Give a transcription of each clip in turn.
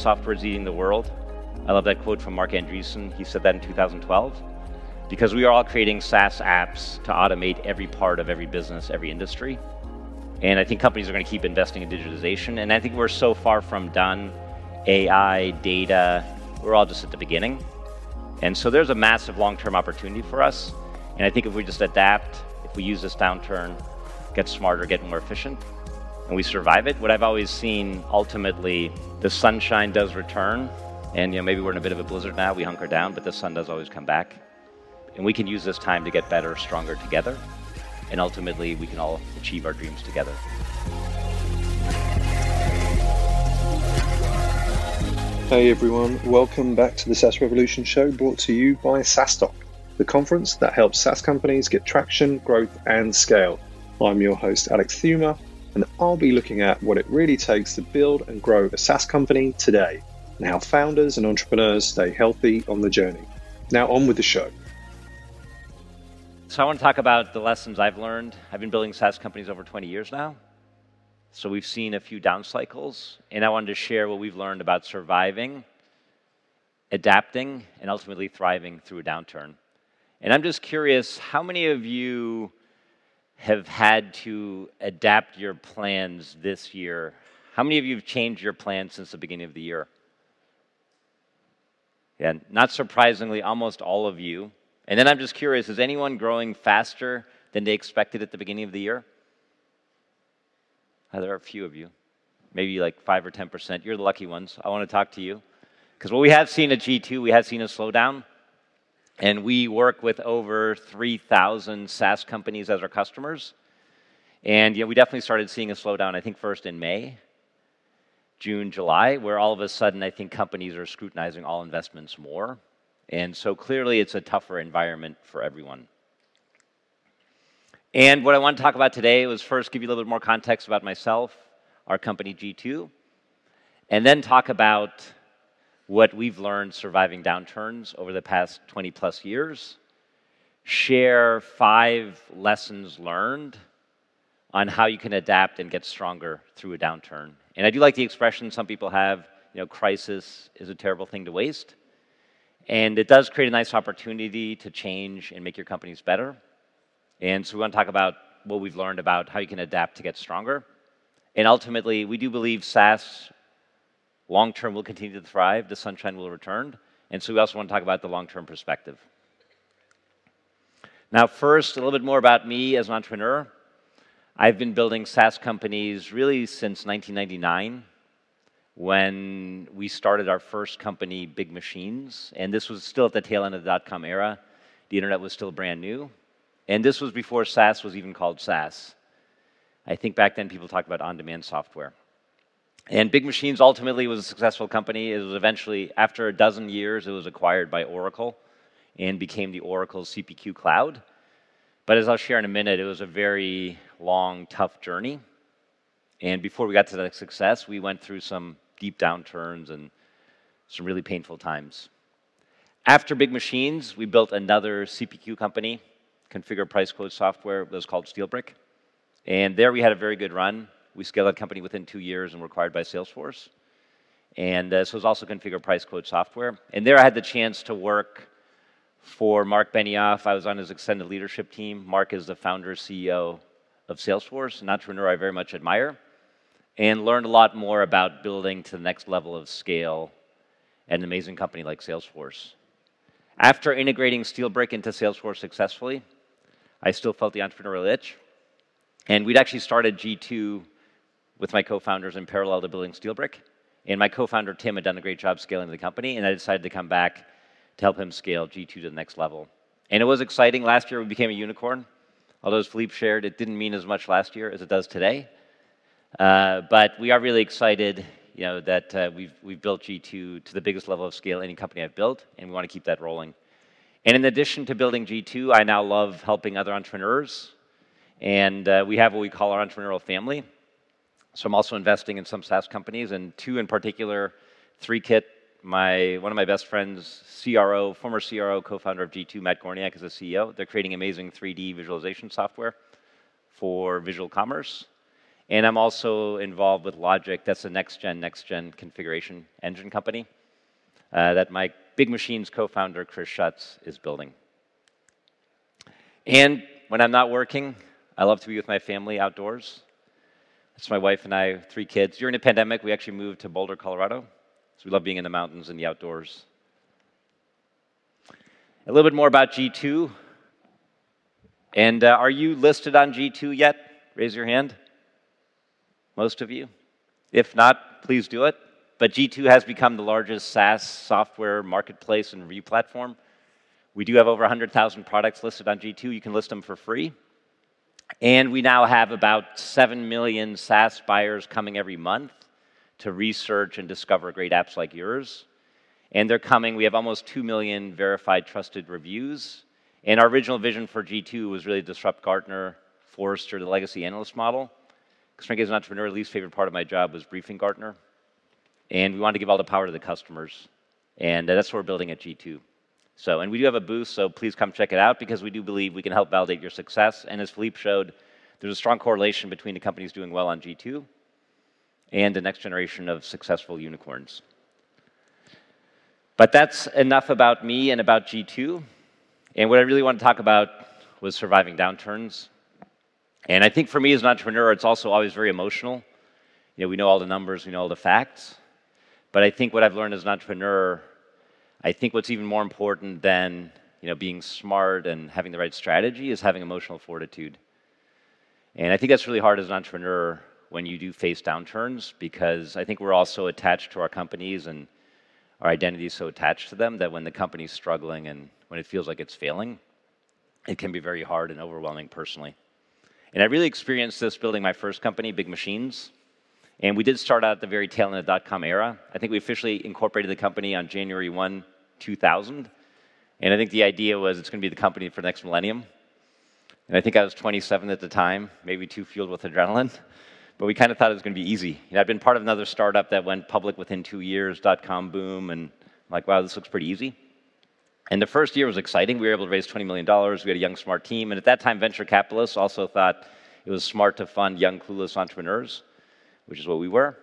software is eating the world. I love that quote from Marc Andreessen. He said that in 2012. Because we are all creating SaaS apps to automate every part of every business, every industry. And I think companies are going to keep investing in digitization. And I think we're so far from done. AI, data, we're all just at the beginning. And so there's a massive long term opportunity for us. And I think if we just adapt, if we use this downturn, get smarter, get more efficient, and we survive it, what I've always seen ultimately, the sunshine does return. And you know, maybe we're in a bit of a blizzard now, we hunker down, but the sun does always come back. And we can use this time to get better, stronger together. And ultimately, we can all achieve our dreams together. Hey everyone, welcome back to the SaaS Revolution show brought to you by SaaStock, the conference that helps SaaS companies get traction, growth, and scale. I'm your host, Alex Theuma, and I'll be looking at what it really takes to build and grow a SaaS company today, and how founders and entrepreneurs stay healthy on the journey. Now, on with the show. So, I want to talk about the lessons I've learned. I've been building SaaS companies over 20 years now. So we've seen a few down cycles, and I wanted to share what we've learned about surviving, adapting, and ultimately thriving through a downturn. And I'm just curious how many of you have had to adapt your plans this year? How many of you have changed your plans since the beginning of the year? Yeah, not surprisingly, almost all of you. And then I'm just curious is anyone growing faster than they expected at the beginning of the year? Uh, there are a few of you, maybe like 5 or 10%. You're the lucky ones. I want to talk to you. Because what we have seen at G2, we have seen a slowdown. And we work with over 3,000 SaaS companies as our customers. And yeah, we definitely started seeing a slowdown, I think, first in May, June, July, where all of a sudden I think companies are scrutinizing all investments more. And so clearly it's a tougher environment for everyone. And what I want to talk about today was first give you a little bit more context about myself, our company G2, and then talk about what we've learned surviving downturns over the past 20 plus years, share five lessons learned on how you can adapt and get stronger through a downturn. And I do like the expression some people have, you know, crisis is a terrible thing to waste. And it does create a nice opportunity to change and make your companies better. And so we want to talk about what we've learned about how you can adapt to get stronger. And ultimately, we do believe SaaS long term will continue to thrive, the sunshine will return. And so we also want to talk about the long term perspective. Now, first, a little bit more about me as an entrepreneur. I've been building SaaS companies really since 1999 when we started our first company, Big Machines. And this was still at the tail end of the dot com era. The internet was still brand new. And this was before SaaS was even called SaaS. I think back then people talked about on demand software. And Big Machines ultimately was a successful company. It was eventually, after a dozen years, it was acquired by Oracle and became the Oracle CPQ Cloud. But as I'll share in a minute, it was a very long, tough journey. And before we got to that success, we went through some deep downturns and some really painful times. After Big Machines, we built another CPQ company configure price quote software that was called SteelBrick. And there we had a very good run. We scaled that company within two years and were acquired by Salesforce. And uh, so it was also configure price quote software. And there I had the chance to work for Marc Benioff. I was on his extended leadership team. Marc is the founder, CEO of Salesforce, an entrepreneur I very much admire, and learned a lot more about building to the next level of scale an amazing company like Salesforce. After integrating SteelBrick into Salesforce successfully, I still felt the entrepreneurial itch. And we'd actually started G2 with my co founders in parallel to building SteelBrick. And my co founder, Tim, had done a great job scaling the company. And I decided to come back to help him scale G2 to the next level. And it was exciting. Last year, we became a unicorn. Although, as Philippe shared, it didn't mean as much last year as it does today. Uh, but we are really excited you know, that uh, we've, we've built G2 to the biggest level of scale any company I've built, and we want to keep that rolling. And in addition to building G2, I now love helping other entrepreneurs. And uh, we have what we call our entrepreneurial family. So I'm also investing in some SaaS companies, and two in particular, Threekit, my, one of my best friends, CRO, former CRO, co-founder of G2, Matt Gorniak, is the CEO. They're creating amazing 3D visualization software for visual commerce. And I'm also involved with Logik. That's the next gen, next gen configuration engine company uh, that my Big Machines co founder, Chris Shutts, is building. And when I'm not working, I love to be with my family outdoors. That's my wife and I, three kids. During the pandemic, we actually moved to Boulder, Colorado. So we love being in the mountains and the outdoors. A little bit more about G2. And uh, are you listed on G2 yet? Raise your hand. Most of you. If not, please do it. But G2 has become the largest SaaS software marketplace and review platform. We do have over 100,000 products listed on G2. You can list them for free. And we now have about 7 million SaaS buyers coming every month to research and discover great apps like yours. And they're coming. We have almost 2 million verified trusted reviews. And our original vision for G2 was really disrupt Gartner, Forrester, the legacy analyst model. Because frankly, as an entrepreneur, the least favorite part of my job was briefing Gartner. And we wanted to give all the power to the customers. And uh, that's what we're building at G2. So, and we do have a booth, so please come check it out because we do believe we can help validate your success. And as Philippe showed, there's a strong correlation between the companies doing well on G2 and the next generation of successful unicorns. But that's enough about me and about G2. And what I really want to talk about was surviving downturns. And I think for me as an entrepreneur, it's also always very emotional. You know, we know all the numbers, we know all the facts. But I think what I've learned as an entrepreneur, I think what's even more important than you know, being smart and having the right strategy is having emotional fortitude. And I think that's really hard as an entrepreneur when you do face downturns because I think we're all so attached to our companies and our identity is so attached to them that when the company's struggling and when it feels like it's failing, it can be very hard and overwhelming personally. And I really experienced this building my first company, Big Machines. And we did start out at the very tail end of the dot com era. I think we officially incorporated the company on January 1, 2000. And I think the idea was it's going to be the company for the next millennium. And I think I was 27 at the time, maybe too fueled with adrenaline. But we kind of thought it was going to be easy. You know, I'd been part of another startup that went public within two years, dot com boom, and I'm like, wow, this looks pretty easy. And the first year was exciting. We were able to raise $20 million. We had a young, smart team. And at that time, venture capitalists also thought it was smart to fund young, clueless entrepreneurs, which is what we were.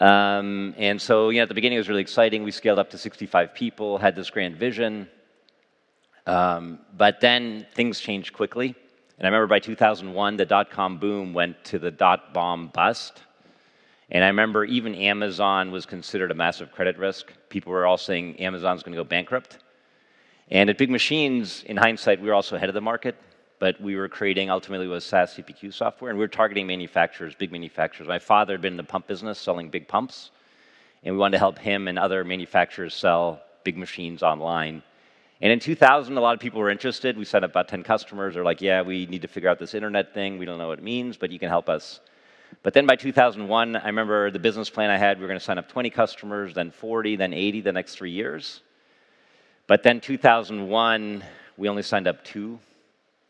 Um, and so, you know, at the beginning, it was really exciting. We scaled up to 65 people, had this grand vision. Um, but then things changed quickly. And I remember by 2001, the dot com boom went to the dot bomb bust. And I remember even Amazon was considered a massive credit risk. People were all saying Amazon's going to go bankrupt. And at Big Machines, in hindsight, we were also ahead of the market, but we were creating ultimately was SaaS CPQ software, and we were targeting manufacturers, big manufacturers. My father had been in the pump business, selling big pumps, and we wanted to help him and other manufacturers sell big machines online. And in 2000, a lot of people were interested. We signed up about 10 customers. They're like, yeah, we need to figure out this internet thing. We don't know what it means, but you can help us. But then by 2001, I remember the business plan I had, we were going to sign up 20 customers, then 40, then 80 the next three years. But then 2001, we only signed up two,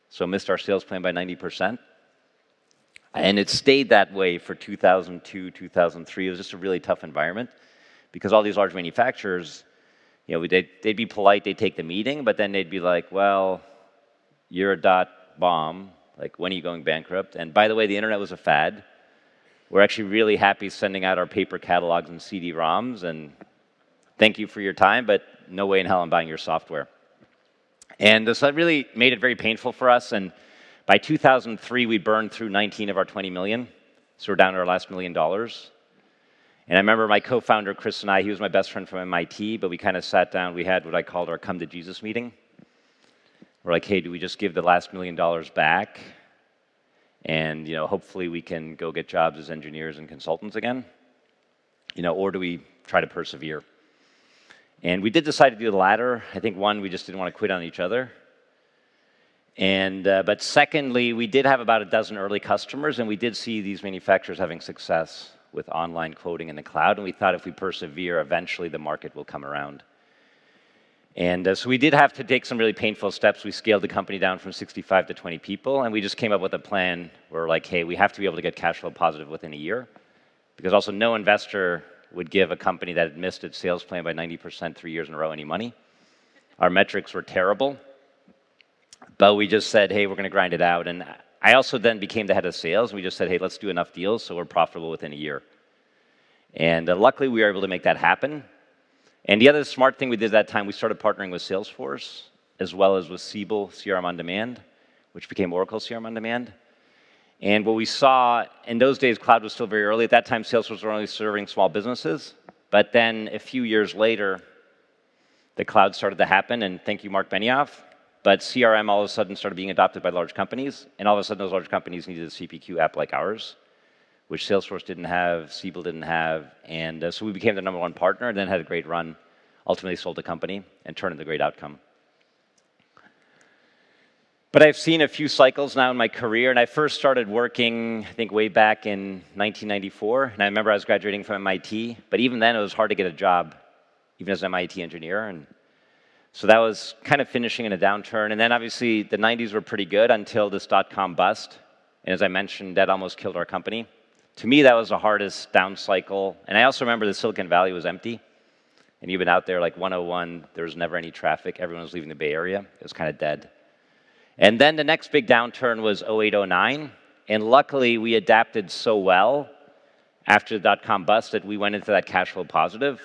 so missed our sales plan by 90%. And it stayed that way for 2002, 2003. It was just a really tough environment because all these large manufacturers, you know, they'd, they'd be polite, they'd take the meeting, but then they'd be like, well, you're a dot bomb. Like, when are you going bankrupt? And by the way, the internet was a fad. We're actually really happy sending out our paper catalogs and CD-ROMs, and thank you for your time, but no way in hell I'm buying your software. And so that really made it very painful for us. And by 2003, we burned through 19 of our 20 million. So we're down to our last million dollars. And I remember my co founder, Chris, and I, he was my best friend from MIT, but we kind of sat down. We had what I called our come to Jesus meeting. We're like, hey, do we just give the last million dollars back? And, you know, hopefully we can go get jobs as engineers and consultants again? You know, or do we try to persevere? And we did decide to do the latter. I think one, we just didn't want to quit on each other. And, uh, but secondly, we did have about a dozen early customers, and we did see these manufacturers having success with online quoting in the cloud. And we thought if we persevere, eventually the market will come around. And uh, so we did have to take some really painful steps. We scaled the company down from 65 to 20 people, and we just came up with a plan where like, hey, we have to be able to get cash flow positive within a year. Because also, no investor would give a company that had missed its sales plan by 90% three years in a row any money. Our metrics were terrible, but we just said, hey, we're going to grind it out. And I also then became the head of sales, and we just said, hey, let's do enough deals so we're profitable within a year. And uh, luckily, we were able to make that happen. And the other smart thing we did at that time, we started partnering with Salesforce as well as with Siebel CRM on Demand, which became Oracle CRM on Demand. And what we saw in those days, cloud was still very early. At that time, Salesforce were only serving small businesses. But then a few years later, the cloud started to happen, and thank you, Marc Benioff. But CRM all of a sudden started being adopted by large companies, and all of a sudden those large companies needed a CPQ app like ours, which Salesforce didn't have, Siebel didn't have, and uh, so we became the number one partner, and then had a great run. Ultimately, sold the company and turned into a great outcome. But I've seen a few cycles now in my career, and I first started working, I think, way back in 1994. And I remember I was graduating from MIT, but even then it was hard to get a job, even as an MIT engineer. And so that was kind of finishing in a downturn. And then obviously the 90s were pretty good until this dot com bust. And as I mentioned, that almost killed our company. To me, that was the hardest down cycle. And I also remember the Silicon Valley was empty. And been out there like 101, there was never any traffic. Everyone was leaving the Bay Area. It was kind of dead. And then the next big downturn was 08, 09. And luckily, we adapted so well after the dot com bust that we went into that cash flow positive.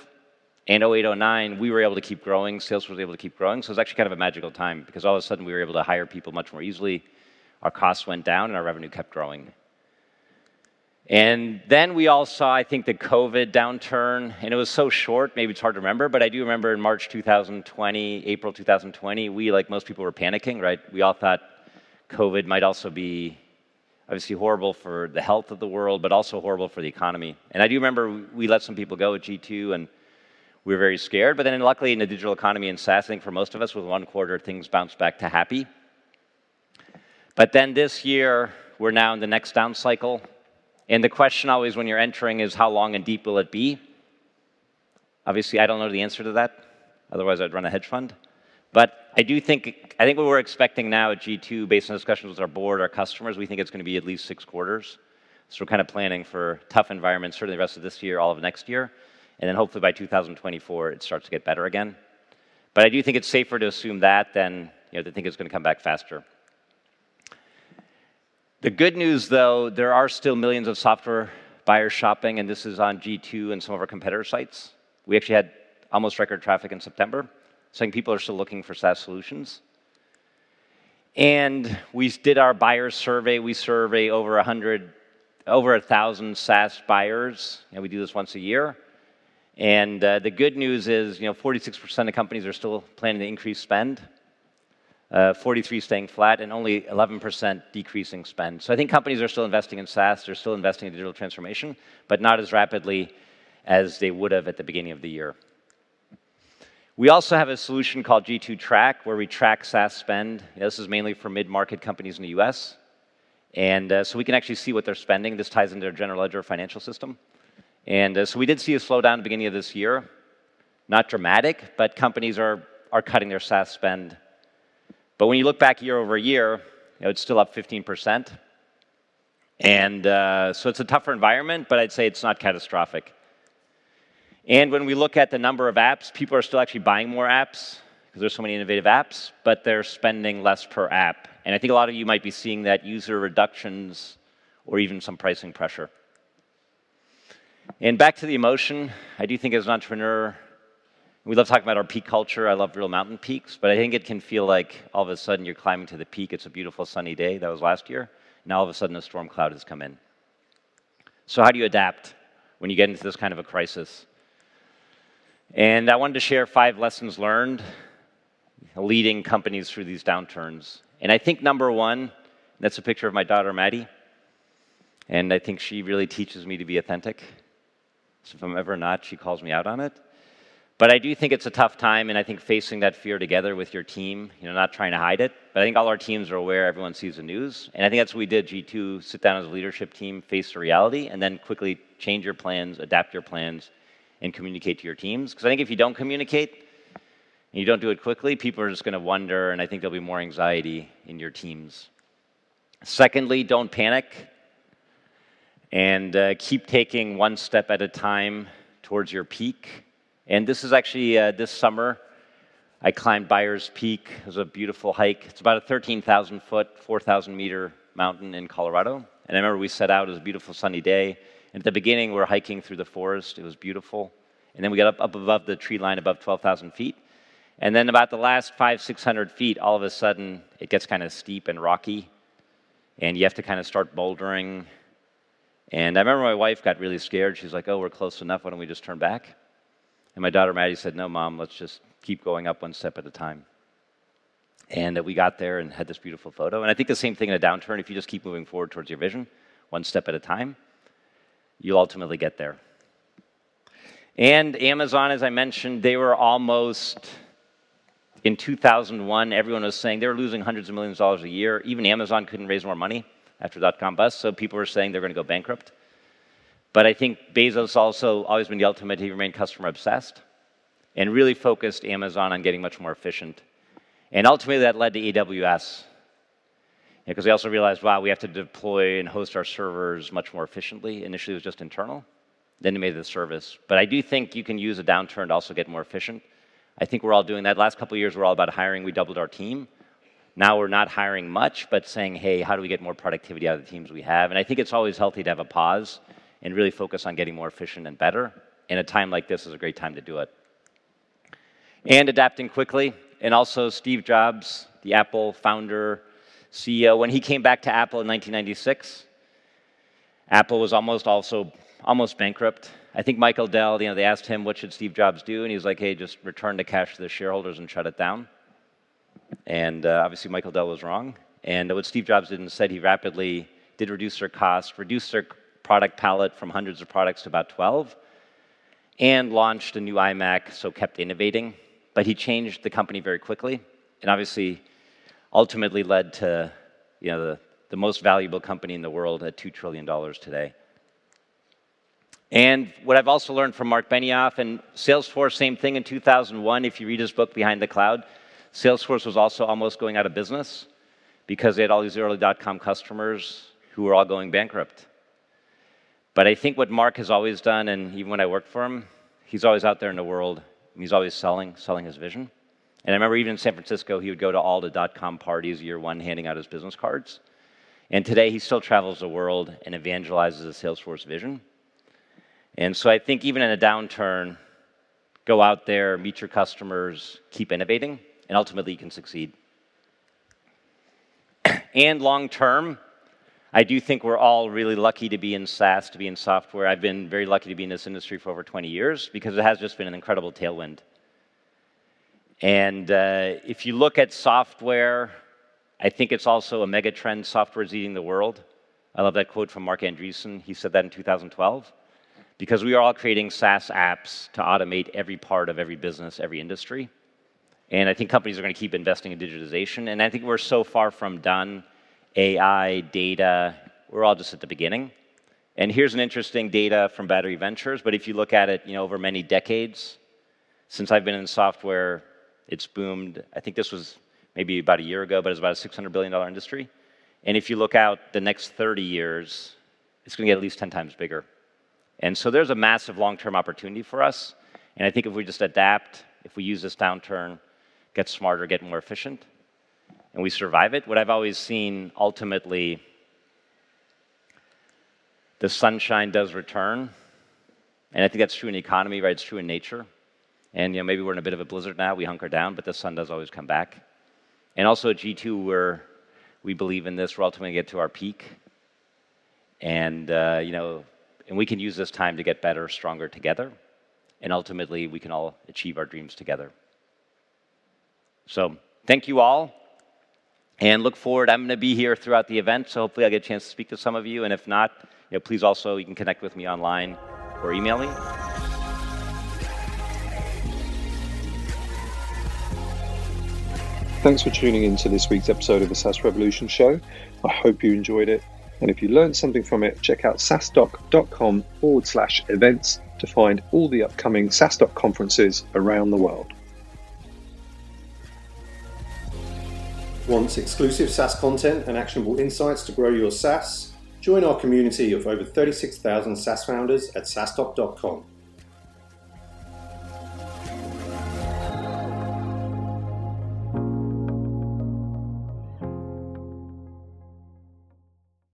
And 08, 09, we were able to keep growing. Salesforce was able to keep growing. So it was actually kind of a magical time because all of a sudden we were able to hire people much more easily. Our costs went down and our revenue kept growing. And then we all saw, I think, the COVID downturn, and it was so short, maybe it's hard to remember, but I do remember in March 2020, April 2020, we, like most people, were panicking, right? We all thought COVID might also be obviously horrible for the health of the world, but also horrible for the economy. And I do remember we let some people go at G2, and we were very scared. But then, luckily, in the digital economy and SaaS, I think for most of us, with one quarter, things bounced back to happy. But then this year, we're now in the next down cycle. And the question always when you're entering is how long and deep will it be? Obviously, I don't know the answer to that. Otherwise, I'd run a hedge fund. But I do think, I think what we're expecting now at G2, based on discussions with our board, our customers, we think it's going to be at least six quarters. So we're kind of planning for tough environments, certainly the rest of this year, all of next year. And then hopefully by 2024, it starts to get better again. But I do think it's safer to assume that than you know, to think it's going to come back faster. The good news, though, there are still millions of software buyers shopping, and this is on G2 and some of our competitor sites. We actually had almost record traffic in September, saying people are still looking for SaaS solutions. And we did our buyer survey. We survey over 100, over 1,000 SaaS buyers, and we do this once a year. And uh, the good news is, you know, 46% of companies are still planning to increase spend uh, 43 staying flat, and only 11% decreasing spend. So I think companies are still investing in SaaS, they're still investing in digital transformation, but not as rapidly as they would have at the beginning of the year. We also have a solution called G2 Track, where we track SaaS spend. this is mainly for mid-market companies in the US. And uh, so we can actually see what they're spending. This ties into their general ledger financial system. And uh, so we did see a slowdown at the beginning of this year. Not dramatic, but companies are, are cutting their SaaS spend but when you look back year over year, you know, it's still up 15%. And uh, so it's a tougher environment, but I'd say it's not catastrophic. And when we look at the number of apps, people are still actually buying more apps because there's so many innovative apps, but they're spending less per app. And I think a lot of you might be seeing that user reductions or even some pricing pressure. And back to the emotion, I do think as an entrepreneur, we love talking about our peak culture. I love real mountain peaks, but I think it can feel like all of a sudden you're climbing to the peak. It's a beautiful sunny day. That was last year. Now all of a sudden a storm cloud has come in. So, how do you adapt when you get into this kind of a crisis? And I wanted to share five lessons learned leading companies through these downturns. And I think number one, that's a picture of my daughter, Maddie. And I think she really teaches me to be authentic. So if I'm ever not, she calls me out on it. But I do think it's a tough time, and I think facing that fear together with your team, you know, not trying to hide it. But I think all our teams are aware, everyone sees the news. And I think that's what we did, G2, sit down as a leadership team, face the reality, and then quickly change your plans, adapt your plans, and communicate to your teams. Because I think if you don't communicate, and you don't do it quickly, people are just going to wonder, and I think there'll be more anxiety in your teams. Secondly, don't panic, and uh, keep taking one step at a time towards your peak and this is actually uh, this summer. I climbed Byers Peak. It was a beautiful hike. It's about a 13,000 foot, 4,000 meter Mountain in Colorado. And I remember we set out, it was a beautiful sunny day. And at the beginning, we were hiking through the forest, it was beautiful. And then we got up, up above the tree line, above 12,000 feet. And then about the last five, 600 feet, all of a sudden, it gets kind of steep and rocky. And you have to kind of start bouldering. And I remember my wife got really scared. She's like, oh, we're close enough. Why don't we just turn back? And my daughter Maddie said, no, mom, let's just keep going up one step at a time. And uh, we got there and had this beautiful photo. And I think the same thing in a downturn, if you just keep moving forward towards your vision, one step at a time, you'll ultimately get there. And Amazon, as I mentioned, they were almost, in 2001, everyone was saying they were losing hundreds of millions of dollars a year. Even Amazon couldn't raise more money after dot com bust, so people were saying they're going to go bankrupt. But I think Bezos also always been the ultimate, he remained customer obsessed and really focused Amazon on getting much more efficient. And ultimately, that led to AWS. Because we also realized, wow, we have to deploy and host our servers much more efficiently. Initially, it was just internal. Then they made the service. But I do think you can use a downturn to also get more efficient. I think we're all doing that. Last couple of years, we're all about hiring. We doubled our team. Now we're not hiring much, but saying, hey, how do we get more productivity out of the teams we have? And I think it's always healthy to have a pause and really focus on getting more efficient and better. And a time like this is a great time to do it. And adapting quickly. And also, Steve Jobs, the Apple founder, CEO, when he came back to Apple in 1996, Apple was almost also almost bankrupt. I think Michael Dell, you know, they asked him what should Steve Jobs do, and he was like, "Hey, just return the cash to the shareholders and shut it down." And uh, obviously, Michael Dell was wrong. And what Steve Jobs did instead, he rapidly did reduce their costs, reduced their product palette from hundreds of products to about 12, and launched a new iMac, so kept innovating. But he changed the company very quickly, and obviously, ultimately led to you know, the, the most valuable company in the world at $2 trillion today. And what I've also learned from Marc Benioff and Salesforce, same thing in 2001. If you read his book, Behind the Cloud, Salesforce was also almost going out of business because they had all these early dot com customers who were all going bankrupt. But I think what Marc has always done, and even when I worked for him, he's always out there in the world. He's always selling, selling his vision. And I remember even in San Francisco, he would go to all the dot com parties year one, handing out his business cards. And today, he still travels the world and evangelizes the Salesforce vision. And so I think even in a downturn, go out there, meet your customers, keep innovating, and ultimately you can succeed. and long term, I do think we're all really lucky to be in SaaS, to be in software. I've been very lucky to be in this industry for over 20 years because it has just been an incredible tailwind. And uh, if you look at software, I think it's also a mega trend. Software is eating the world. I love that quote from Marc Andreessen. He said that in 2012 because we are all creating SaaS apps to automate every part of every business, every industry. And I think companies are going to keep investing in digitization. And I think we're so far from done. AI, data, we're all just at the beginning. And here's an interesting data from Battery Ventures. But if you look at it, you know, over many decades, since I've been in software, it's boomed. I think this was maybe about a year ago, but it's about a $600 billion industry. And if you look out the next 30 years, it's going to get at least 10 times bigger. And so there's a massive long term opportunity for us. And I think if we just adapt, if we use this downturn, get smarter, get more efficient, and we survive it, what I've always seen ultimately, the sunshine does return. And I think that's true in the economy, right? It's true in nature. And you know, maybe we're in a bit of a blizzard now, we hunker down, but the sun does always come back. And also at G2, where we believe in this, we're ultimately get to our peak. And, uh, you know, and we can use this time to get better, stronger together. And ultimately, we can all achieve our dreams together. So, thank you all. And look forward. I'm going to be here throughout the event, so hopefully, I'll get a chance to speak to some of you. And if not, you know, please also, you can connect with me online or email me. Thanks for tuning in to this week's episode of the SaaS Revolution Show. I hope you enjoyed it. And if you learned something from it, check out saastock.com forward slash events to find all the upcoming SaaStock conferences around the world. Want exclusive SaaS content and actionable insights to grow your SaaS? Join our community of over 36,000 SaaS founders at saastock.com.